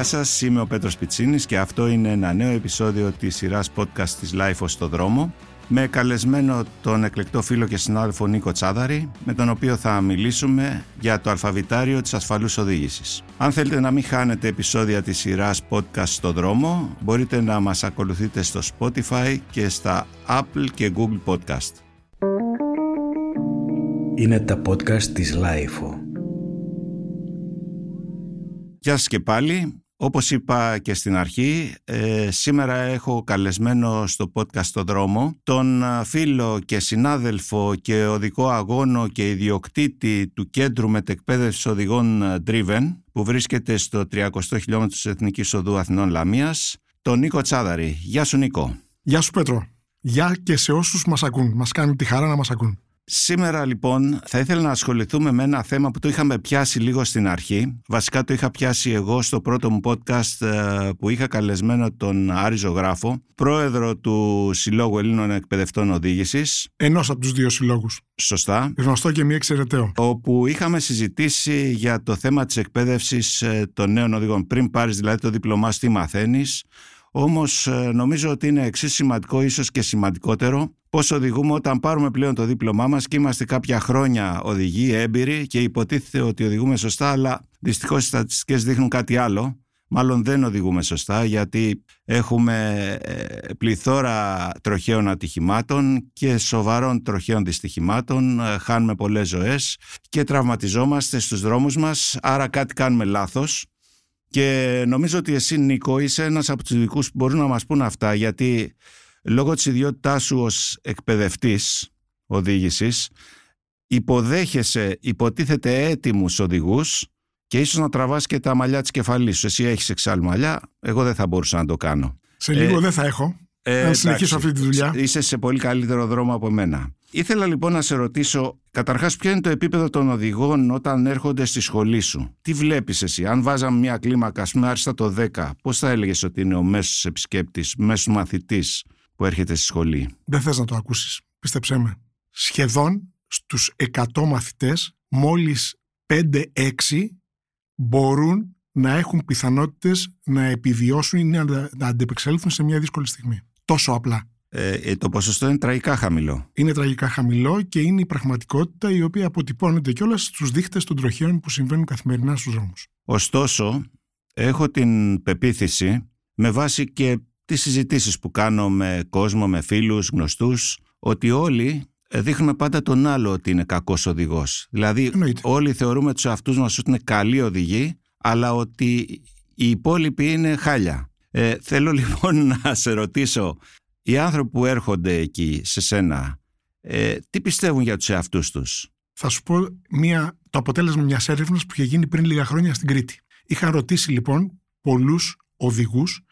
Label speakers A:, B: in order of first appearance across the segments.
A: Γεια σας, είμαι ο Πέτρος Πιτσίνης και αυτό είναι ένα νέο επεισόδιο της σειράς podcast της Life στο δρόμο με καλεσμένο τον εκλεκτό φίλο και συνάδελφο Νίκο Τσάδαρη με τον οποίο θα μιλήσουμε για το αλφαβητάριο της ασφαλούς οδήγησης. Αν θέλετε να μην χάνετε επεισόδια της σειράς podcast στο δρόμο μπορείτε να μας ακολουθείτε στο Spotify και στα Apple και Google Podcast.
B: Είναι τα podcast της Life.
A: Γεια σας και πάλι. Όπως είπα και στην αρχή, ε, σήμερα έχω καλεσμένο στο podcast στο δρόμο τον φίλο και συνάδελφο και οδικό αγώνο και ιδιοκτήτη του Κέντρου Μετεκπαίδευσης Οδηγών Driven που βρίσκεται στο 300 χιλιόμετρο της Εθνικής Οδού Αθηνών Λαμίας, τον Νίκο Τσάδαρη. Γεια σου Νίκο.
C: Γεια σου Πέτρο. Γεια και σε όσους μας ακούν. Μας κάνουν τη χαρά να μας ακούν.
A: Σήμερα λοιπόν θα ήθελα να ασχοληθούμε με ένα θέμα που το είχαμε πιάσει λίγο στην αρχή. Βασικά το είχα πιάσει εγώ στο πρώτο μου podcast ε, που είχα καλεσμένο τον Άρη Ζωγράφο, πρόεδρο του Συλλόγου Ελλήνων Εκπαιδευτών Οδήγησης.
C: Ενός από τους δύο συλλόγους.
A: Σωστά.
C: Γνωστό και μη εξαιρεταίο.
A: Όπου είχαμε συζητήσει για το θέμα της εκπαίδευσης ε, των νέων οδηγών. Πριν πάρεις δηλαδή το διπλωμά, τι μαθαίνεις. Όμως ε, νομίζω ότι είναι εξίσου σημαντικό, ίσως και σημαντικότερο, πώς οδηγούμε όταν πάρουμε πλέον το δίπλωμά μας και είμαστε κάποια χρόνια οδηγοί, έμπειροι και υποτίθεται ότι οδηγούμε σωστά, αλλά δυστυχώς οι στατιστικές δείχνουν κάτι άλλο. Μάλλον δεν οδηγούμε σωστά γιατί έχουμε ε, πληθώρα τροχαίων ατυχημάτων και σοβαρών τροχαίων δυστυχημάτων, ε, χάνουμε πολλές ζωές και τραυματιζόμαστε στους δρόμους μας, άρα κάτι κάνουμε λάθος και νομίζω ότι εσύ Νίκο είσαι ένας από τους ειδικούς που μπορούν να μας πούν αυτά γιατί λόγω της ιδιότητάς σου ως εκπαιδευτής οδήγησης υποδέχεσαι, υποτίθεται έτοιμους οδηγούς και ίσως να τραβάς και τα μαλλιά της κεφαλής σου. Εσύ έχεις εξάλλου μαλλιά, εγώ δεν θα μπορούσα να το κάνω.
C: Σε λίγο ε, δεν θα έχω. Ε, να συνεχίσω αυτή τη δουλειά.
A: Είσαι σε πολύ καλύτερο δρόμο από μένα. Ήθελα λοιπόν να σε ρωτήσω, καταρχάς ποιο είναι το επίπεδο των οδηγών όταν έρχονται στη σχολή σου; Τι βλέπεις εσύ, αν βάζαμε μια κλίμακα, ας πούμε άριστα το 10, πώς θα έλεγες ότι είναι ο μέσος επισκέπτης, μέσος μαθητής; Που έρχεται στη σχολή.
C: Δεν θες να το ακούσεις, πίστεψέ με. Σχεδόν στους 100 μαθητές, μόλις 5-6 μπορούν να έχουν πιθανότητες να επιβιώσουν ή να αντεπεξέλθουν σε μια δύσκολη στιγμή. Τόσο απλά.
A: Ε, ε, το ποσοστό είναι τραγικά χαμηλό.
C: Είναι τραγικά χαμηλό και είναι η πραγματικότητα η οποία αποτυπώνεται κιόλας στους δείχτες των τροχαίων που συμβαίνουν καθημερινά στους δρόμους.
A: Ωστόσο, έχω την πεποίθηση με βάση και τις συζητήσεις που κάνω με κόσμο, με φίλους, γνωστούς, ότι όλοι δείχνουμε πάντα τον άλλο ότι είναι κακός οδηγός. Δηλαδή, όλοι θεωρούμε τους εαυτούς μας ότι είναι καλοί οδηγοί, αλλά ότι οι υπόλοιποι είναι χάλια. Ε, θέλω λοιπόν να σε ρωτήσω οι άνθρωποι που έρχονται εκεί σε σένα, ε, τι πιστεύουν για τους εαυτούς τους;
C: Θα σου πω μια, το αποτέλεσμα μιας έρευνας που είχε γίνει πριν λίγα χρόνια στην Κρήτη. Είχαν ρωτήσει λοιπόν πολλούς οδηγούς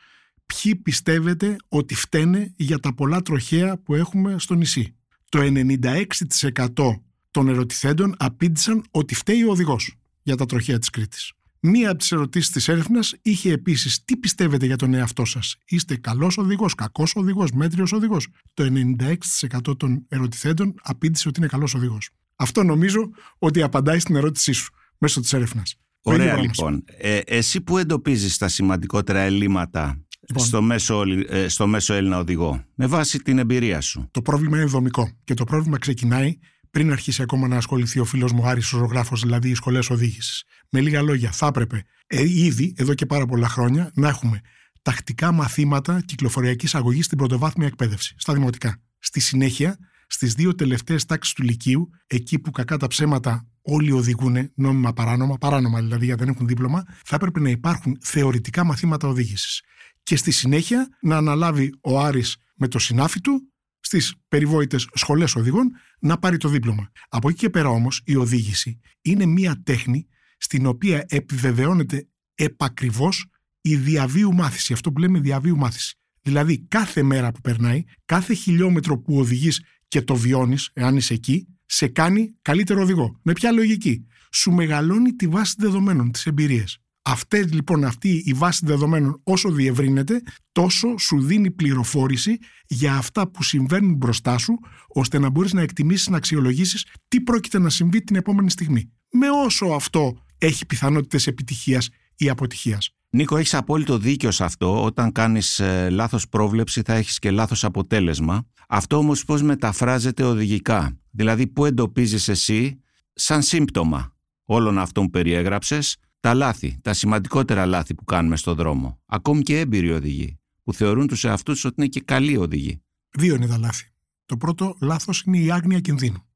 C: ποιοι πιστεύετε ότι φταίνε για τα πολλά τροχαία που έχουμε στο νησί; Το 96% των ερωτηθέντων απήντησαν ότι φταίει ο οδηγός για τα τροχαία της Κρήτης. Μία από τις ερωτήσεις της έρευνας είχε επίσης τι πιστεύετε για τον εαυτό σας; Είστε καλός οδηγός, κακός οδηγός, μέτριος οδηγός; Το 96% των ερωτηθέντων απήντησε ότι είναι καλός οδηγός. Αυτό νομίζω ότι απαντάει στην ερώτησή σου μέσω της έρευνας.
A: Ωραία λοιπόν. Ε, εσύ που εντοπίζεις τα σημαντικότερα ελλείμματα λοιπόν, στο, μέσο, ε, στο μέσο Έλληνα οδηγό, με βάση την εμπειρία σου.
C: Το πρόβλημα είναι δομικό και το πρόβλημα ξεκινάει πριν αρχίσει ακόμα να ασχοληθεί ο φίλος μου Άρης, ο ζωγράφος, δηλαδή οι σχολές οδήγησης. Με λίγα λόγια, θα έπρεπε ε, ήδη εδώ και πάρα πολλά χρόνια να έχουμε τακτικά μαθήματα κυκλοφοριακής αγωγής στην πρωτοβάθμια εκπαίδευση, στα δημοτικά. Στη συνέχεια, στις δύο τελευταίες τάξεις του Λυκείου, εκεί που κακά τα ψέματα όλοι οδηγούν νόμιμα παράνομα, παράνομα δηλαδή γιατί δεν έχουν δίπλωμα, θα έπρεπε να υπάρχουν θεωρητικά μαθήματα οδήγησης. Και στη συνέχεια να αναλάβει ο Άρης με το συνάφι του στις περιβόητες σχολές οδηγών να πάρει το δίπλωμα. Από εκεί και πέρα όμως η οδήγηση είναι μία τέχνη στην οποία επιβεβαιώνεται επακριβώς η διαβίου μάθηση. Αυτό που λέμε διαβίου μάθηση. Δηλαδή κάθε μέρα που περνάει, κάθε χιλιόμετρο που οδηγείς και το βιώνεις, εάν είσαι εκεί, σε κάνει καλύτερο οδηγό. Με ποια λογική; Σου μεγαλώνει τη βάση δεδομένων, τις εμπειρίες. Αυτή λοιπόν αυτή η βάση δεδομένων όσο διευρύνεται τόσο σου δίνει πληροφόρηση για αυτά που συμβαίνουν μπροστά σου ώστε να μπορείς να εκτιμήσεις, να αξιολογήσεις τι πρόκειται να συμβεί την επόμενη στιγμή. Με όσο αυτό έχει πιθανότητες επιτυχίας ή αποτυχίας.
A: Νίκο, έχεις απόλυτο δίκιο σε αυτό. Όταν κάνεις ε, λάθος πρόβλεψη θα έχεις και λάθος αποτέλεσμα. Αυτό όμως πώς μεταφράζεται οδηγικά; Δηλαδή πού εντοπίζεις εσύ σαν σύμπτωμα όλων αυτών που περιέγραψες τα λάθη, τα σημαντικότερα λάθη που κάνουμε στον δρόμο. Ακόμη και έμπειροι οδηγοί που θεωρούν τους εαυτούς ότι είναι και καλοί οδηγοί.
C: Δύο είναι τα λάθη. Το πρώτο λάθος είναι η άγνοια κινδύνου.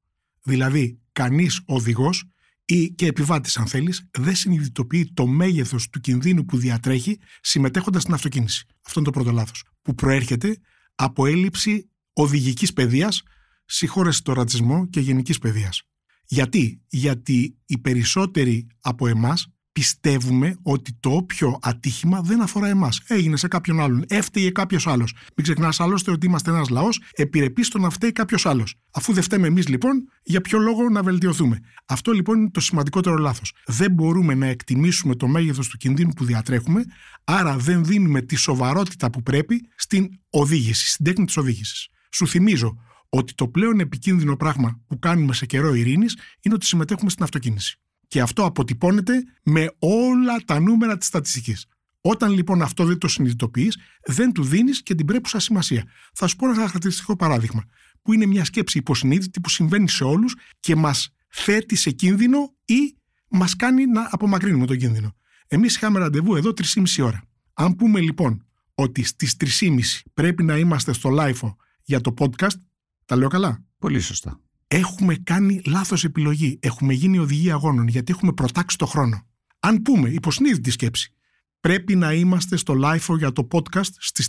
C: Δηλαδή, κανείς οδηγός ή και επιβάτης αν θέλεις, δεν συνειδητοποιεί το μέγεθος του κινδύνου που διατρέχει συμμετέχοντας στην αυτοκίνηση. Αυτό είναι το πρώτο λάθος. Που προέρχεται από έλλειψη οδηγικής παιδείας, συγχώρεσης το ρατσισμό και γενικής παιδείας. Γιατί; Γιατί οι περισσότεροι από εμάς πιστεύουμε ότι το όποιο ατύχημα δεν αφορά εμάς. Έγινε σε κάποιον άλλον. Έφταιγε κάποιος άλλος. Μην ξεχνάς άλλωστε ότι είμαστε ένας λαός επιρρεπή στο να φταίει κάποιος άλλος. Αφού δεν φταίμε εμείς λοιπόν, για ποιο λόγο να βελτιωθούμε. Αυτό λοιπόν είναι το σημαντικότερο λάθος. Δεν μπορούμε να εκτιμήσουμε το μέγεθος του κινδύνου που διατρέχουμε, άρα δεν δίνουμε τη σοβαρότητα που πρέπει στην οδήγηση, στην τέχνη της οδήγησης. Σου θυμίζω ότι το πλέον επικίνδυνο πράγμα που κάνουμε σε καιρό ειρήνης είναι ότι συμμετέχουμε στην αυτοκίνηση. Και αυτό αποτυπώνεται με όλα τα νούμερα της στατιστικής. Όταν λοιπόν αυτό δεν το συνειδητοποιείς, δεν του δίνεις και την πρέπουσα σημασία. Θα σου πω ένα χαρακτηριστικό παράδειγμα, που είναι μια σκέψη υποσυνείδητη που συμβαίνει σε όλους και μας θέτει σε κίνδυνο ή μας κάνει να απομακρύνουμε τον κίνδυνο. Εμείς είχαμε ραντεβού εδώ 3,5 ώρα. Αν πούμε λοιπόν ότι στις 3,5 πρέπει να είμαστε στο live για το podcast, τα λέω καλά;
A: Πολύ σωστά
C: έχουμε κάνει λάθος επιλογή. Έχουμε γίνει οδηγοί αγώνων γιατί έχουμε προτάξει το χρόνο. Αν πούμε υποσυνείδητη σκέψη, πρέπει να είμαστε στο live για το podcast στις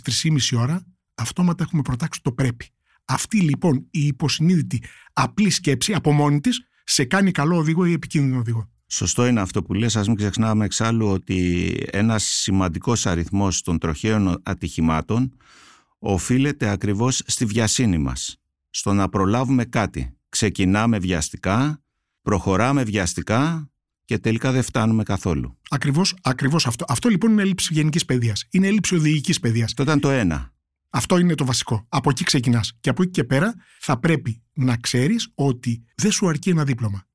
C: 3.30 ώρα, αυτόματα έχουμε προτάξει το πρέπει. Αυτή λοιπόν η υποσυνείδητη απλή σκέψη από μόνη της σε κάνει καλό οδηγό ή επικίνδυνο οδηγό.
A: Σωστό είναι αυτό που λες, ας μην ξεχνάμε εξάλλου ότι ένας σημαντικός αριθμός των τροχαίων ατυχημάτων οφείλεται ακριβώς στη βιασύνη μας, στο να προλάβουμε κάτι ξεκινάμε βιαστικά, προχωράμε βιαστικά και τελικά δεν φτάνουμε καθόλου.
C: Ακριβώς, ακριβώς αυτό. Αυτό λοιπόν είναι έλλειψη γενικής παιδείας. Είναι έλλειψη οδηγικής παιδείας.
A: Αυτό ήταν το ένα.
C: Αυτό είναι το βασικό. Από εκεί ξεκινάς. Και από εκεί και πέρα θα πρέπει να ξέρεις ότι δεν σου αρκεί ένα δίπλωμα.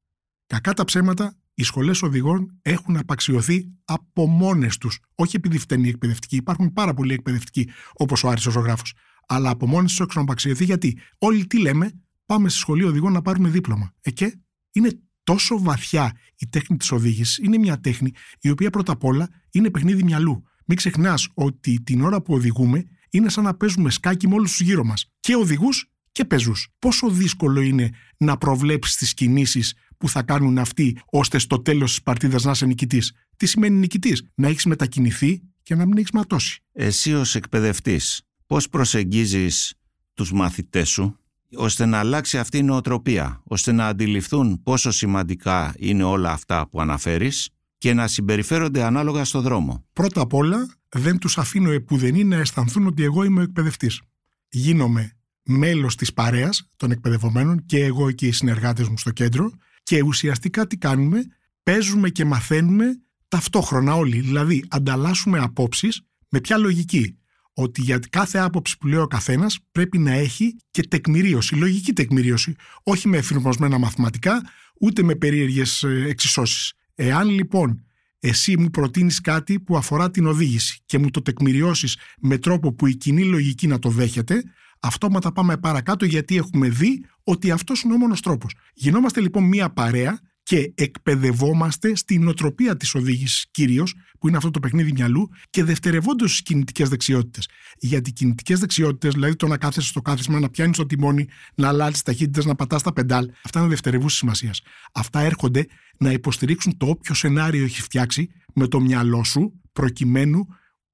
C: Κακά τα ψέματα, οι σχολές οδηγών έχουν απαξιωθεί από μόνες τους. Όχι επειδή φταίνει οι εκπαιδευτικοί. Υπάρχουν πάρα πολλοί εκπαιδευτικοί, όπως ο Άρης ο ζωγράφο. Αλλά από μόνες τους έχουν απαξιωθεί γιατί όλοι τι λέμε, πάμε στη σχολή οδηγών να πάρουμε δίπλωμα. Ε, και είναι τόσο βαθιά η τέχνη της οδήγησης. Είναι μια τέχνη η οποία πρώτα απ' όλα είναι παιχνίδι μυαλού. Μην ξεχνάς ότι την ώρα που οδηγούμε είναι σαν να παίζουμε σκάκι με όλους τους γύρω μας. Και οδηγούς και πεζούς. Πόσο δύσκολο είναι να προβλέψεις τις κινήσεις που θα κάνουν αυτοί, ώστε στο τέλος της παρτίδας να είσαι νικητής. Τι σημαίνει νικητής, Να έχεις μετακινηθεί και να μην έχεις ματώσει.
A: Εσύ ως εκπαιδευτής, πώς προσεγγίζεις τους μαθητές σου; Ώστε να αλλάξει αυτή η νοοτροπία, ώστε να αντιληφθούν πόσο σημαντικά είναι όλα αυτά που αναφέρεις και να συμπεριφέρονται ανάλογα στο δρόμο.
C: Πρώτα απ' όλα, δεν τους αφήνω επουδενή να αισθανθούν ότι εγώ είμαι ο εκπαιδευτής. Γίνομαι μέλος της παρέας των εκπαιδευομένων και εγώ και οι συνεργάτες μου στο κέντρο και ουσιαστικά τι κάνουμε, παίζουμε και μαθαίνουμε ταυτόχρονα όλοι. Δηλαδή, ανταλλάσσουμε απόψεις με ποια λογική; Ότι για κάθε άποψη που λέει ο καθένας πρέπει να έχει και τεκμηρίωση, λογική τεκμηρίωση, όχι με εφηρμοσμένα μαθηματικά, ούτε με περίεργες εξισώσεις. Εάν λοιπόν εσύ μου προτείνεις κάτι που αφορά την οδήγηση και μου το τεκμηριώσεις με τρόπο που η κοινή λογική να το δέχεται, αυτόματα πάμε παρακάτω γιατί έχουμε δει ότι αυτός είναι ο μόνος τρόπος. Γινόμαστε λοιπόν μία παρέα και εκπαιδευόμαστε στην οτροπία της οδήγησης κυρίως, που είναι αυτό το παιχνίδι μυαλού, και δευτερευόντως στις κινητικές δεξιότητες. Γιατί οι κινητικές δεξιότητες, δηλαδή το να κάθεσαι στο κάθισμα, να πιάνεις το τιμόνι, να αλλάζεις ταχύτητες, να πατάς τα πεντάλ, αυτά είναι δευτερευού σημασίας. Αυτά έρχονται να υποστηρίξουν το όποιο σενάριο έχει φτιάξει με το μυαλό σου, προκειμένου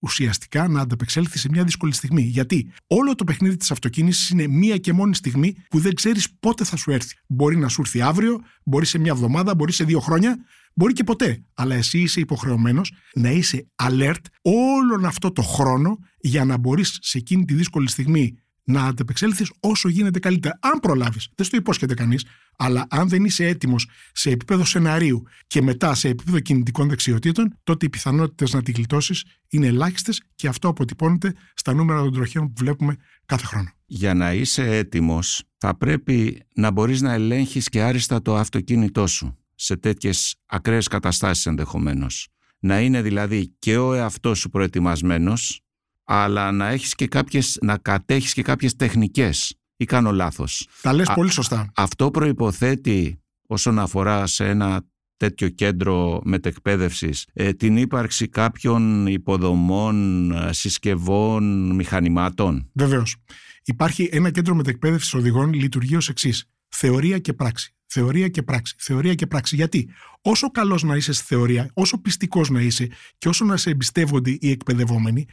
C: ουσιαστικά να ανταπεξέλθει σε μια δύσκολη στιγμή. Γιατί όλο το παιχνίδι της αυτοκίνησης είναι μία και μόνη στιγμή που δεν ξέρεις πότε θα σου έρθει. Μπορεί να σου έρθει αύριο, μπορεί σε μια εβδομάδα, μπορεί σε δύο χρόνια, μπορεί και ποτέ. Αλλά εσύ είσαι υποχρεωμένος να είσαι alert όλον αυτό το χρόνο για να μπορείς σε εκείνη τη δύσκολη στιγμή να αντεπεξέλθεις όσο γίνεται καλύτερα. Αν προλάβεις, δεν στο υπόσχεται κανείς, αλλά αν δεν είσαι έτοιμος σε επίπεδο σεναρίου και μετά σε επίπεδο κινητικών δεξιοτήτων, τότε οι πιθανότητες να τη γλιτώσεις είναι ελάχιστες και αυτό αποτυπώνεται στα νούμερα των τροχαίων που βλέπουμε κάθε χρόνο.
A: Για να είσαι έτοιμος, θα πρέπει να μπορείς να ελέγχεις και άριστα το αυτοκίνητό σου σε τέτοιες ακραίες καταστάσεις ενδεχομένως. Να είναι δηλαδή και ο εαυτός σου προετοιμασμένος, αλλά να έχεις και κάποιες, να κατέχεις και κάποιες τεχνικές ή κάνω λάθος.
C: Τα λες πολύ σωστά.
A: Αυτό προϋποθέτει όσον αφορά σε ένα τέτοιο κέντρο μετεκπαίδευσης ε, την ύπαρξη κάποιων υποδομών, ε, συσκευών, μηχανημάτων.
C: Βεβαίως. Υπάρχει ένα κέντρο μετεκπαίδευσης οδηγών λειτουργεί ως εξής. Θεωρία και πράξη. Θεωρία και πράξη. Θεωρία και πράξη. Γιατί; Όσο καλός να είσαι στη θεωρία, όσο πιστικός να είσαι και όσο να σε εμπιστεύονται οι εκπαιδευόμενοι,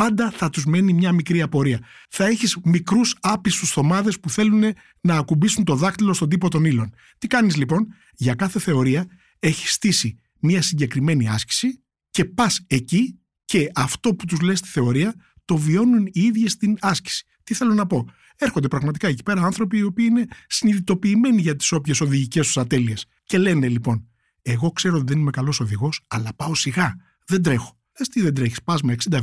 C: πάντα θα τους μένει μια μικρή απορία. Θα έχεις μικρούς άπιστους θωμάδε που θέλουν να ακουμπήσουν το δάκτυλο στον τύπο των ύλων. Τι κάνεις λοιπόν, για κάθε θεωρία έχεις στήσει μια συγκεκριμένη άσκηση και πας εκεί και αυτό που τους λες στη θεωρία το βιώνουν οι ίδιοι στην άσκηση. Τι θέλω να πω; Έρχονται πραγματικά εκεί πέρα άνθρωποι οι οποίοι είναι συνειδητοποιημένοι για τις όποιες οδηγικές τους ατέλειες. Και λένε λοιπόν, Εγώ ξέρω ότι δεν είμαι καλός οδηγός, αλλά πάω σιγά. Δεν τρέχω. Λε τι δεν τρέχεις, πας με 60-70.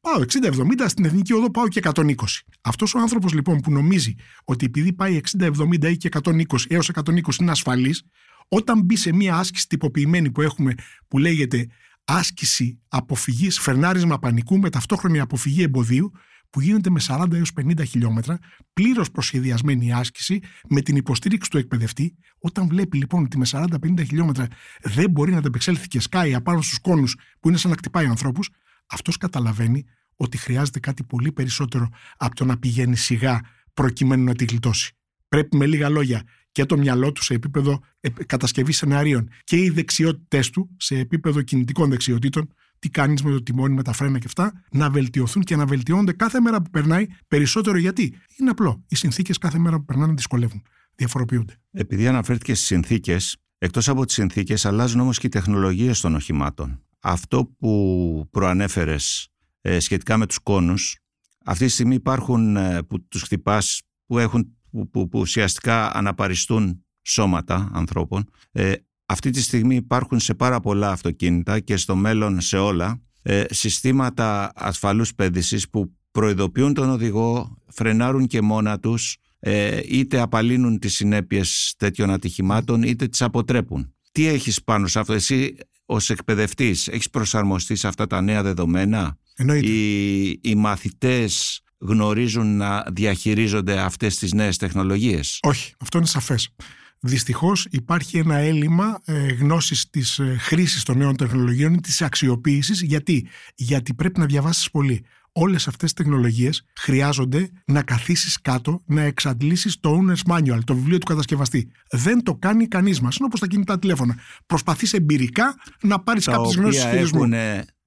C: Πάω 60-70, στην εθνική οδό πάω και 120. Αυτός ο άνθρωπος λοιπόν που νομίζει ότι επειδή πάει 60-70 ή και 120 έως 120 είναι ασφαλής, όταν μπει σε μία άσκηση τυποποιημένη που έχουμε που λέγεται άσκηση αποφυγής, φερνάρισμα πανικού με ταυτόχρονη αποφυγή εμποδίου που γίνεται με 40 έως 50 χιλιόμετρα, πλήρως προσχεδιασμένη άσκηση με την υποστήριξη του εκπαιδευτή, όταν βλέπει λοιπόν ότι με 40-50 χιλιόμετρα δεν μπορεί να ανταπεξέλθει και σκάει απάνω στους κόνους που είναι σαν να χτυπάει ανθρώπους, αυτός καταλαβαίνει ότι χρειάζεται κάτι πολύ περισσότερο από το να πηγαίνει σιγά προκειμένου να τη γλιτώσει. Πρέπει με λίγα λόγια και το μυαλό του σε επίπεδο κατασκευής σενάριων και οι δεξιότητές του σε επίπεδο κινητικών δεξιοτήτων, τι κάνεις με το τιμόνι, με τα φρένα και αυτά, να βελτιωθούν και να βελτιώνονται κάθε μέρα που περνάει περισσότερο. Γιατί; Είναι απλό. Οι συνθήκες κάθε μέρα που περνάνε δυσκολεύουν. Διαφοροποιούνται.
A: Επειδή αναφέρθηκε στις συνθήκες, εκτός από τις συνθήκες, αλλάζουν όμως και οι τεχνολογίες των οχημάτων. Αυτό που προανέφερες ε, σχετικά με τους κόνους, αυτή τη στιγμή υπάρχουν ε, που τους χτυπάς που έχουν που, που, ουσιαστικά αναπαριστούν σώματα ανθρώπων. Ε, αυτή τη στιγμή υπάρχουν σε πάρα πολλά αυτοκίνητα και στο μέλλον σε όλα ε, συστήματα ασφαλούς πέδησης που προειδοποιούν τον οδηγό, φρενάρουν και μόνα τους, ε, είτε απαλύνουν τις συνέπειες τέτοιων ατυχημάτων είτε τις αποτρέπουν. Τι έχεις πάνω σε αυτό, εσύ ως εκπαιδευτής έχεις προσαρμοστεί σε αυτά τα νέα δεδομένα; Οι, οι μαθητές γνωρίζουν να διαχειρίζονται αυτές τις νέες τεχνολογίες;
C: Όχι, αυτό είναι σαφές. Δυστυχώς υπάρχει ένα έλλειμμα ε, γνώσης της ε, χρήσης των νέων τεχνολογιών ή της αξιοποίησης. Γιατί; Γιατί πρέπει να διαβάσεις πολύ. Όλες αυτές τις τεχνολογίες χρειάζονται να καθίσεις κάτω, να εξαντλήσεις το owner's manual, το βιβλίο του κατασκευαστή. Δεν το κάνει κανείς μας. Είναι όπως τα κινητά τηλέφωνα. Προσπαθείς εμπειρικά να πάρεις κάποιες γνώσεις χειρισμού.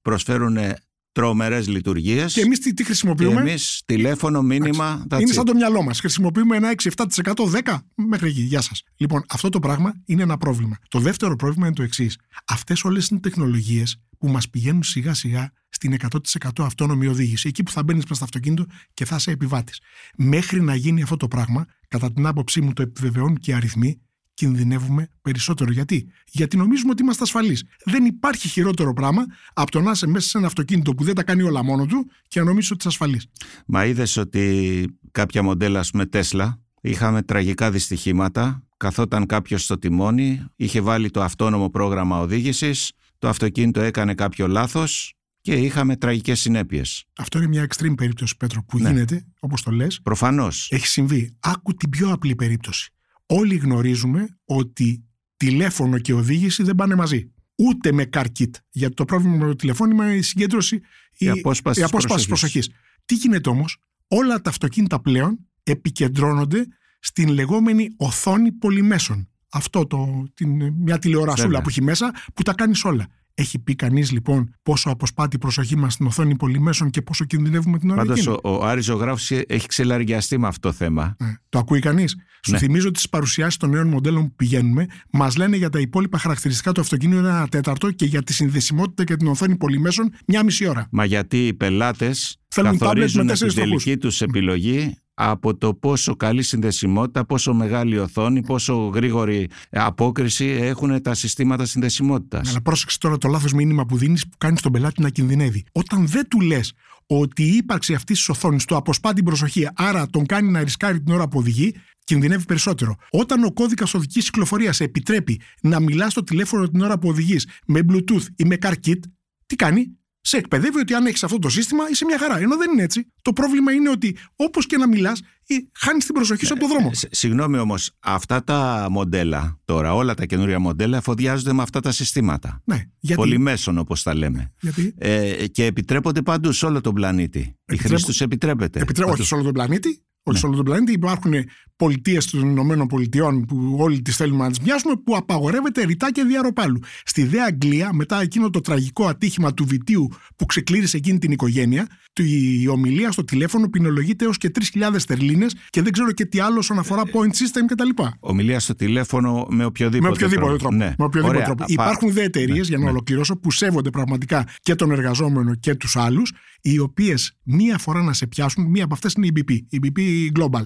A: Προσφέρουν τρομερές λειτουργίες.
C: Και εμείς τι, τι χρησιμοποιούμε;
A: Εμείς τηλέφωνο, μήνυμα.
C: Είναι σαν το μυαλό μας. Χρησιμοποιούμε ένα 6-7%, 10 μέχρι εκεί. Γεια σας. Λοιπόν, αυτό το πράγμα είναι ένα πρόβλημα. Το δεύτερο πρόβλημα είναι το εξής. Αυτές όλες είναι τεχνολογίες που μας πηγαίνουν σιγά σιγά στην 100% αυτόνομη οδήγηση. Εκεί που θα μπαίνεις μέσα στο αυτοκίνητο και θα είσαι επιβάτης. Μέχρι να γίνει αυτό το πράγμα, κατά την άποψή μου το επιβεβαιώνουν και οι αριθμοί, κινδυνεύουμε περισσότερο. Γιατί; Γιατί νομίζουμε ότι είμαστε ασφαλείς. Δεν υπάρχει χειρότερο πράγμα από το να είσαι μέσα σε ένα αυτοκίνητο που δεν τα κάνει όλα μόνο του και να νομίζεις ότι είσαι ασφαλής.
A: Μα είδες ότι κάποια μοντέλα, ας πούμε, Τέσλα, είχαμε τραγικά δυστυχήματα. Καθόταν κάποιος στο τιμόνι, είχε βάλει το αυτόνομο πρόγραμμα οδήγησης, το αυτοκίνητο έκανε κάποιο λάθος και είχαμε τραγικές συνέπειες.
C: Αυτό είναι μια extreme περίπτωση, Πέτρο, που ναι. γίνεται, όπως το λες.
A: Προφανώς.
C: Έχει συμβεί. Άκου την πιο απλή περίπτωση όλοι γνωρίζουμε ότι τηλέφωνο και οδήγηση δεν πάνε μαζί. Ούτε με car kit. Γιατί το πρόβλημα με το τηλεφώνημα είναι η συγκέντρωση, η, η
A: απόσπαση, η
C: απόσπαση προσοχής. Τι γίνεται όμως, όλα τα αυτοκίνητα πλέον επικεντρώνονται στην λεγόμενη οθόνη πολυμέσων. Αυτό το, την, μια τηλεορασούλα που έχει μέσα που τα κάνεις όλα. Έχει πει κανείς λοιπόν πόσο αποσπάτει η προσοχή μας στην οθόνη πολυμέσων και πόσο κινδυνεύουμε την ώρα
A: Πάντως ο, ο Άρης έχει ξελαργιαστεί με αυτό το θέμα.
C: Ε, το ακούει κανείς; Ναι. Σου θυμίζω ότι στι παρουσιάσεις των νέων μοντέλων που πηγαίνουμε, μας λένε για τα υπόλοιπα χαρακτηριστικά του αυτοκίνητου ένα τέταρτο και για τη συνδεσιμότητα και την οθόνη πολυμέσων μια μισή ώρα.
A: Μα γιατί οι πελάτες καθορίζουν την τελική τους επιλογή από το πόσο καλή συνδεσιμότητα, πόσο μεγάλη οθόνη, πόσο γρήγορη απόκριση έχουν τα συστήματα συνδεσιμότητας.
C: Αλλά πρόσεξε τώρα το λάθος μήνυμα που δίνεις που κάνεις τον πελάτη να κινδυνεύει. Όταν δεν του λες ότι η ύπαρξη αυτής της οθόνης του αποσπά την προσοχή, άρα τον κάνει να ρισκάρει την ώρα που οδηγεί, κινδυνεύει περισσότερο. Όταν ο κώδικας οδικής κυκλοφορίας επιτρέπει να μιλάς στο τηλέφωνο την ώρα που οδηγείς με Bluetooth ή με CarKit, τι κάνει, σε εκπαιδεύει ότι αν έχεις αυτό το σύστημα είσαι μια χαρά. Ενώ δεν είναι έτσι. Το πρόβλημα είναι ότι όπως και να μιλάς, χάνεις την προσοχή σου από τον δρόμο.
A: Ε, συγγνώμη όμως, αυτά τα μοντέλα τώρα, όλα τα καινούρια μοντέλα εφοδιάζονται με αυτά τα συστήματα.
C: Ναι, γιατί...
A: Πολυμέσων όπως τα λέμε.
C: Γιατί;
A: Ε, και επιτρέπονται παντού σε όλο τον πλανήτη. Η χρήση του επιτρέπεται.
C: Επιτρέ... Όχι σε όλο τον πλανήτη. Όχι ναι. σε όλο τον πλανήτη. Υπάρχουν πολιτείες των Ηνωμένων Πολιτειών που όλοι τις θέλουμε να τις μοιάσουμε, που απαγορεύεται ρητά και διαρροπάλου. Στη Δε Αγγλία, μετά εκείνο το τραγικό ατύχημα του Βιτίου που ξεκλήρισε εκείνη την οικογένεια, η ομιλία στο τηλέφωνο ποινολογείται έως και 3.000 τερλίνε και δεν ξέρω και τι άλλο όσον αφορά ε, point system κτλ.
A: Ομιλία στο τηλέφωνο με οποιοδήποτε,
C: με οποιοδήποτε τρόπο. Ναι. Με οποιοδήποτε Ωραία. τρόπο. Υπάρχουν δε εταιρείες, ναι. για να ναι. ολοκληρώσω, που σέβονται πραγματικά και τον εργαζόμενο και τους άλλους, οι οποίες μία φορά να σε πιάσουν, μία από αυτές είναι η BP, η BP Global,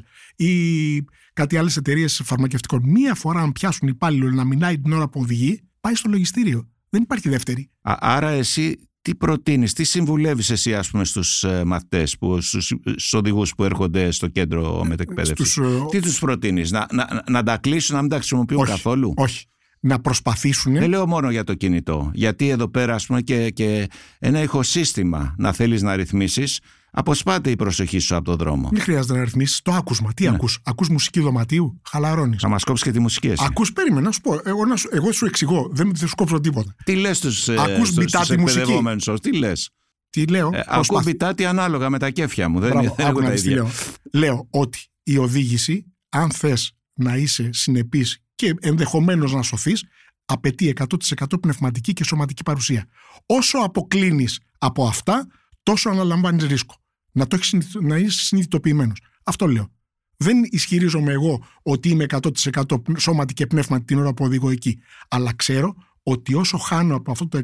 C: ή κάτι άλλες εταιρείες φαρμακευτικών. Μία φορά αν πιάσουν υπάλληλο να μιλάει την ώρα που οδηγεί, πάει στο λογιστήριο. Δεν υπάρχει δεύτερη.
A: Α, άρα εσύ τι προτείνεις, τι συμβουλεύεις εσύ ας πούμε στους ε, μαθητές, που, στους, στους οδηγούς που έρχονται στο κέντρο ε, μετεκπαίδευσης; Στους, ε, τι τους προτείνεις, να, να, να τα κλείσουν, να μην τα χρησιμοποιούν
C: όχι,
A: καθόλου;
C: Όχι, να προσπαθήσουν.
A: Δεν λέω μόνο για το κινητό. Γιατί εδώ πέρα, ας πούμε, και, και ένα ηχοσύστημα να θέλεις να ρυθμίσεις, αποσπάται η προσοχή σου από τον δρόμο.
C: Δεν χρειάζεται να ρυθμίσεις το άκουσμα. Τι ναι. ακούς, ακούς μουσική δωματίου, χαλαρώνεις.
A: Θα μας κόψεις και τη μουσική. Εσύ.
C: Ακούς, περίμενα να σου πω. Εγώ, να σου, εγώ σου εξηγώ, δεν σου κόψω τίποτα.
A: Τι λες στους εκπαιδευόμενους, τι λες;
C: Τι λέω;
A: Ε, ακούω μπιτάτι ανάλογα με τα κέφια μου. Δεν, Μπράβο, δεν έχω τα ίδια.
C: Λέω. λέω ότι η οδήγηση, αν θες να είσαι συνεπής και ενδεχομένως να σωθείς, απαιτεί 100% πνευματική και σωματική παρουσία. Όσο αποκλίνεις από αυτά, τόσο αναλαμβάνεις ρίσκο. Να, το έχεις, να είσαι συνειδητοποιημένος. Αυτό λέω. Δεν ισχυρίζομαι εγώ ότι είμαι 100% σώματι και πνεύματι την ώρα που οδηγώ εκεί. Αλλά ξέρω ότι όσο χάνω από αυτό το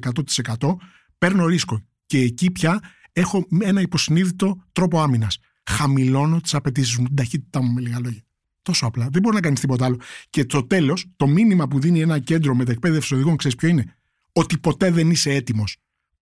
C: 100% παίρνω ρίσκο. Και εκεί πια έχω ένα υποσυνείδητο τρόπο άμυνας. Χαμηλώνω τις απαιτήσεις μου, την ταχύτητά μου με λίγα λόγια. Τόσο απλά. Δεν μπορεί να κάνεις τίποτα άλλο. Και το τέλος, το μήνυμα που δίνει ένα κέντρο μετεκπαίδευση οδηγών, ξέρεις ποιο είναι; Ότι ποτέ δεν είσαι έτοιμος.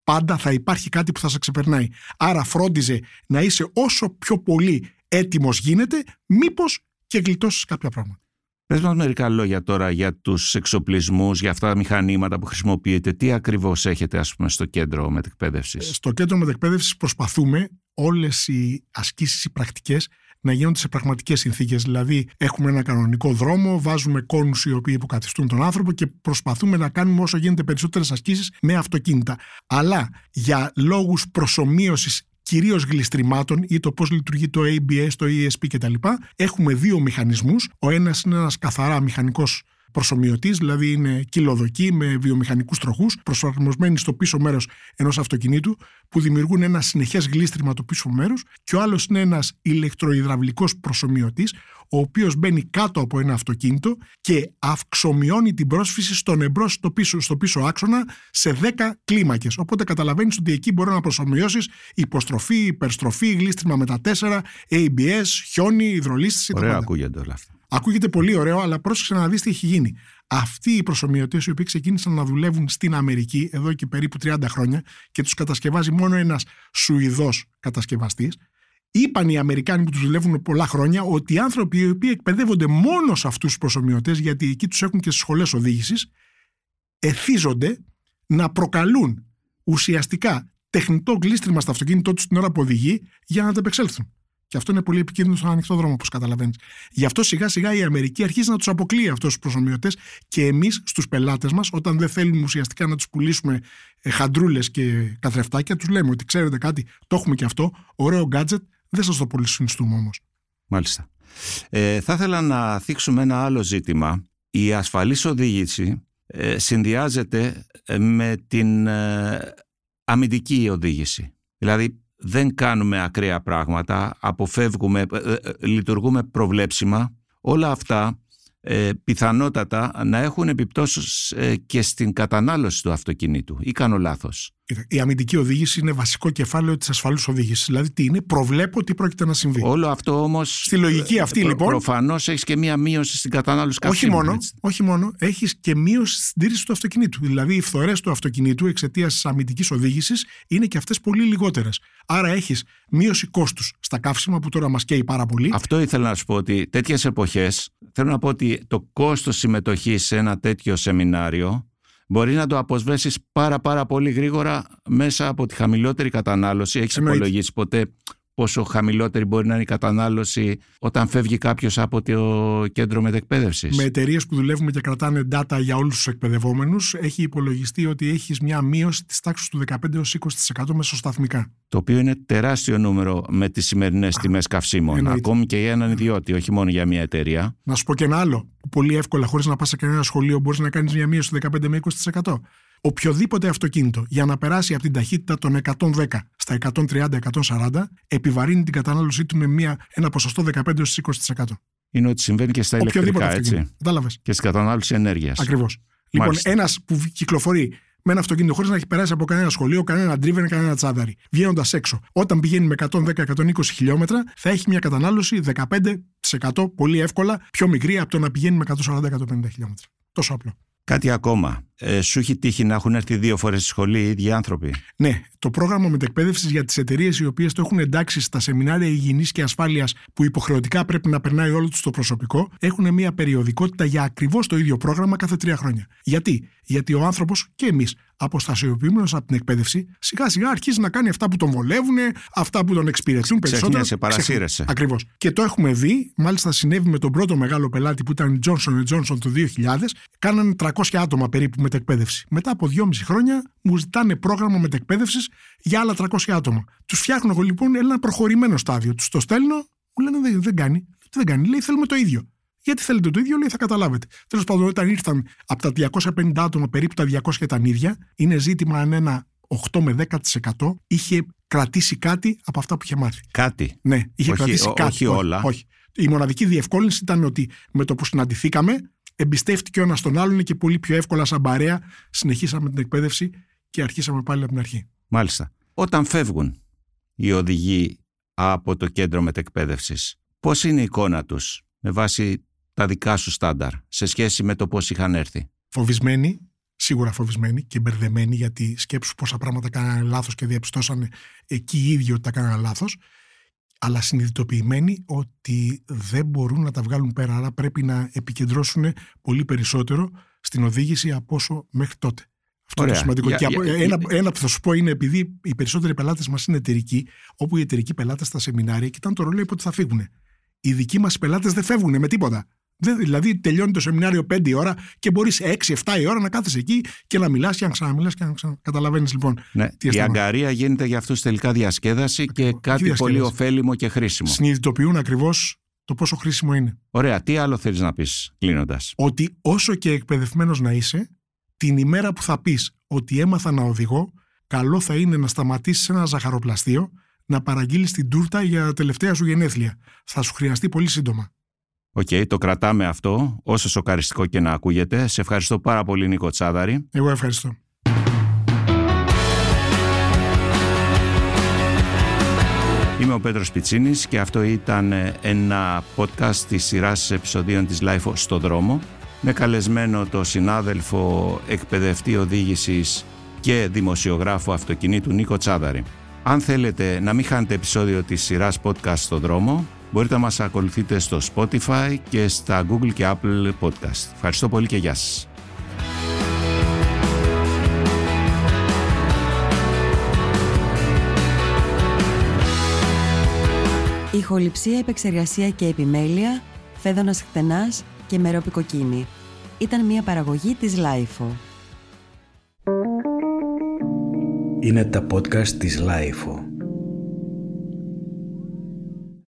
C: Πάντα θα υπάρχει κάτι που θα σε ξεπερνάει. Άρα φρόντιζε να είσαι όσο πιο πολύ έτοιμος γίνεται, μήπως και γλιτώσεις κάποια πράγματα.
A: Πες μας μερικά λόγια τώρα για τους εξοπλισμούς, για αυτά τα μηχανήματα που χρησιμοποιείτε. Τι ακριβώς έχετε, ας πούμε, στο κέντρο μετεκπαίδευσης;
C: Στο κέντρο μετεκπαίδευσης προσπαθούμε όλες οι ασκήσεις, οι πρακτικές να γίνονται σε πραγματικές συνθήκες. Δηλαδή, έχουμε ένα κανονικό δρόμο, βάζουμε κόνους οι οποίοι υποκαθιστούν τον άνθρωπο και προσπαθούμε να κάνουμε όσο γίνεται περισσότερες ασκήσεις με αυτοκίνητα. Αλλά για λόγους προσωμείωσης κυρίως γλιστρημάτων ή το πώς λειτουργεί το ABS, το ESP κτλ. Έχουμε δύο μηχανισμούς. Ο ένας είναι ένας καθαρά μηχανικός προσωμιωτής, δηλαδή είναι κυλοδοκή με βιομηχανικούς τροχούς, προσαρμοσμένοι στο πίσω μέρος ενός αυτοκινήτου, που δημιουργούν ένα συνεχές γλίστριμα του πίσω μέρους, και ο άλλος είναι ένας ηλεκτροϊδραυλικός προσωμιωτής, ο οποίος μπαίνει κάτω από ένα αυτοκίνητο και αυξομειώνει την πρόσφυση στον εμπρός στο πίσω, στο πίσω άξονα σε 10 κλίμακες. Οπότε καταλαβαίνεις ότι εκεί μπορεί να προσωμιώσεις υποστροφή, υπερστροφή, γλίστριμα με τα 4, ABS, χιόνι, υδρολίστηση.
A: Ωραία, ακούγεται όλα αυτά.
C: Ακούγεται πολύ ωραίο, αλλά πρόσεξε να δεις τι έχει γίνει. Αυτοί οι προσωμιωτές οι οποίοι ξεκίνησαν να δουλεύουν στην Αμερική εδώ και περίπου 30 χρόνια και τους κατασκευάζει μόνο ένας Σουηδός κατασκευαστής, είπαν οι Αμερικάνοι που τους δουλεύουν πολλά χρόνια ότι οι άνθρωποι οι οποίοι εκπαιδεύονται μόνο σε αυτούς τους προσωμιωτές, γιατί εκεί τους έχουν και στις σχολές οδήγησης, εθίζονται να προκαλούν ουσιαστικά τεχνητό γλίστριμα στο αυτοκίνητό τους την ώρα που οδηγεί για να ανταπεξέλθουν. Και αυτό είναι πολύ επικίνδυνο στον ανοιχτό δρόμο, όπως καταλαβαίνεις. Γι' αυτό σιγά σιγά η Αμερική αρχίζει να τους αποκλείει αυτούς τους προσωμιωτές και εμείς στους πελάτες μας, όταν δεν θέλουμε ουσιαστικά να τους πουλήσουμε ε, χαντρούλες και καθρεφτάκια, τους λέμε ότι ξέρετε κάτι, το έχουμε και αυτό, ωραίο gadget, δεν σας το πολύ συνιστούμε όμως.
A: Μάλιστα. Ε, θα ήθελα να θίξουμε ένα άλλο ζήτημα. Η ασφαλής οδήγηση ε, συνδυάζεται ε, με την ε, αμυντική οδήγηση. Δηλαδή δεν κάνουμε ακραία πράγματα, αποφεύγουμε, ε, ε, λειτουργούμε προβλέψιμα. Όλα αυτά ε, πιθανότατα να έχουν επιπτώσεις ε, και στην κατανάλωση του αυτοκινήτου ή κάνω λάθος.
C: Η αμυντική οδήγηση είναι βασικό κεφάλαιο της ασφαλούς οδήγησης. Δηλαδή, τι είναι, προβλέπω τι πρόκειται να συμβεί.
A: Όλο αυτό όμως.
C: Στη λογική αυτή, προ, λοιπόν.
A: Προφανώς έχεις και μία μείωση στην κατανάλωση
C: καυσίμου. Όχι μόνο, όχι μόνο έχεις και μείωση στην τήρηση του αυτοκινήτου. Δηλαδή, οι φθορές του αυτοκινήτου εξαιτίας της αμυντικής οδήγησης είναι και αυτές πολύ λιγότερες. Άρα, έχεις μείωση κόστους στα καύσιμα που τώρα μας καίει πάρα πολύ.
A: Αυτό ήθελα να σου πω ότι τέτοιες εποχές θέλω να πω ότι το κόστος συμμετοχής σε ένα τέτοιο σεμινάριο μπορεί να το αποσβέσεις πάρα πάρα πολύ γρήγορα μέσα από τη χαμηλότερη κατανάλωση. Έχεις Εννοείται. υπολογίσει ποτέ πόσο χαμηλότερη μπορεί να είναι η κατανάλωση όταν φεύγει κάποιος από το κέντρο μετεκπαίδευσης.
C: Με εταιρείες που δουλεύουμε και κρατάνε data για όλους τους εκπαιδευόμενους, έχει υπολογιστεί ότι έχεις μια μείωση της τάξης του 15-20% μεσοσταθμικά.
A: Το οποίο είναι τεράστιο νούμερο με τις σημερινές τιμές καυσίμων. Εννοείται. Ακόμη και για έναν ιδιώτη, όχι μόνο για μια εταιρεία.
C: Να σου πω και ένα άλλο. Πολύ εύκολα, χωρίς να πας σε κανένα σχολείο, μπορείς να κάνεις μια μείωση του 15 20% οποιοδήποτε αυτοκίνητο για να περάσει από την ταχύτητα των 110 στα 130-140 επιβαρύνει την κατανάλωσή του με μια, ένα ποσοστό 15-20%.
A: Είναι ότι συμβαίνει και στα ηλεκτρικά, έτσι.
C: Κατάλαβε.
A: Και στην κατανάλωση ενέργειας.
C: Ακριβώς. Λοιπόν, ένας που κυκλοφορεί με ένα αυτοκίνητο χωρίς να έχει περάσει από κανένα σχολείο, κανένα driver, κανένα τσάδαρι, βγαίνοντας έξω, όταν πηγαίνει με 110-120 χιλιόμετρα, θα έχει μια κατανάλωση 15% πολύ εύκολα πιο μικρή από το να πηγαίνει με 140-150 χιλιόμετρα. Τόσο απλό.
A: Κάτι ακόμα. Ε, σου έχει τύχει να έχουν έρθει δύο φορές στη σχολή οι ίδιοι άνθρωποι;
C: Ναι, το πρόγραμμα μετεκπαίδευσης για τις εταιρείες οι οποίες το έχουν εντάξει στα σεμινάρια υγιεινής και ασφάλειας που υποχρεωτικά πρέπει να περνάει όλο τους το προσωπικό, έχουν μια περιοδικότητα για ακριβώς το ίδιο πρόγραμμα κάθε τρία χρόνια. Γιατί, Γιατί ο άνθρωπος και εμείς, αποστασιοποιούμενος από την εκπαίδευση, σιγά σιγά αρχίζει να κάνει αυτά που τον βολεύουν, αυτά που τον εξυπηρετούν περισσότερο.
A: Ξεχνιέσαι, παρασύρεσαι.
C: Ακριβώς. Και το έχουμε δει, μάλιστα συνέβη με τον πρώτο μεγάλο πελάτη που ήταν η Johnson Johnson το 2000, κάνανε 300 άτομα περίπου μετεκπαίδευση. Μετά από 2,5 χρόνια μου ζητάνε πρόγραμμα μετεκπαίδευσης για άλλα 300 άτομα. Τους φτιάχνω εγώ λοιπόν ένα προχωρημένο στάδιο. Τους το στέλνω, μου λένε δεν, δεν κάνει. Δεν κάνει. Λέει θέλουμε το ίδιο. Γιατί θέλετε το ίδιο, λέει θα καταλάβετε. Τέλος πάντων, όταν ήρθαν από τα 250 άτομα, περίπου τα 200 ήταν ίδια, είναι ζήτημα αν ένα 8 με 10% είχε κρατήσει κάτι από αυτά που είχε μάθει.
A: Κάτι.
C: Ναι, είχε κρατήσει κάτι.
A: Όχι όλα.
C: Όχι. Η μοναδική διευκόλυνση ήταν ότι με το που συναντηθήκαμε, εμπιστεύτηκε ο ένας τον άλλον και πολύ πιο εύκολα, σαν παρέα, συνεχίσαμε την εκπαίδευση και αρχίσαμε πάλι από την αρχή.
A: Μάλιστα. Όταν φεύγουν οι οδηγοί από το κέντρο μετεκπαίδευσης, πώς είναι η εικόνα τους με βάση τα δικά σου στάνταρ σε σχέση με το πώς είχαν έρθει;
C: Φοβισμένοι, σίγουρα φοβισμένοι και μπερδεμένοι, γιατί σκέψου πόσα πράγματα κάνανε λάθος και διαπιστώσανε εκεί οι ίδιοι ότι τα κάνανε λάθος. Αλλά συνειδητοποιημένοι ότι δεν μπορούν να τα βγάλουν πέρα. Άρα πρέπει να επικεντρώσουν πολύ περισσότερο στην οδήγηση από όσο μέχρι τότε. Αυτό είναι σημαντικό. και ένα, ένα που θα σου πω είναι επειδή οι περισσότεροι πελάτες μας είναι εταιρικοί, όπου οι εταιρικοί πελάτες στα σεμινάρια κοιτάνε το ρολόι πότε θα φύγουν. Οι δικοί μας πελάτες δεν φεύγουν με τίποτα. Δηλαδή τελειώνει το σεμινάριο 5 ώρα και μπορείς 6-7 η ώρα να κάθεσαι εκεί και να μιλάς και να ξαναμιλάς και να ξανα... Καταλαβαίνεις λοιπόν.
A: Ναι, τι η αγκαρία γίνεται για αυτούς τελικά διασκέδαση και κάτι διασκέδαση. πολύ ωφέλιμο και χρήσιμο.
C: Συνειδητοποιούν ακριβώς το πόσο χρήσιμο είναι.
A: Ωραία. Τι άλλο θέλεις να πεις κλείνοντας;
C: Ότι όσο και εκπαιδευμένος να είσαι, την ημέρα που θα πεις ότι έμαθα να οδηγώ, καλό θα είναι να σταματήσεις ένα ζαχαροπλαστείο να παραγγείλεις την τούρτα για τελευταία σου γενέθλια. Θα σου χρειαστεί πολύ σύντομα.
A: Ok, okay, το κρατάμε αυτό, όσο σοκαριστικό και να ακούγεται. Σε ευχαριστώ πάρα πολύ, Νίκο Τσάδαρη.
C: Εγώ ευχαριστώ.
A: Είμαι ο Πέτρος Πιτσίνης και αυτό ήταν ένα podcast της σειράς επεισοδίων της LIFO στο δρόμο με καλεσμένο το συνάδελφο εκπαιδευτή οδήγησης και δημοσιογράφο αυτοκινήτου Νίκο Τσάδαρη. Αν θέλετε να μην χάνετε επεισόδιο της σειράς podcast στο δρόμο, μπορείτε να μας ακολουθείτε στο Spotify και στα Google και Apple Podcast. Ευχαριστώ πολύ και γεια σας.
D: Ηχοληψία, επεξεργασία και επιμέλεια, φέδωνας χτενάς και μερόπικοκίνη. Ήταν μια παραγωγή της Lifeo.
B: Είναι τα podcast της Lifeo.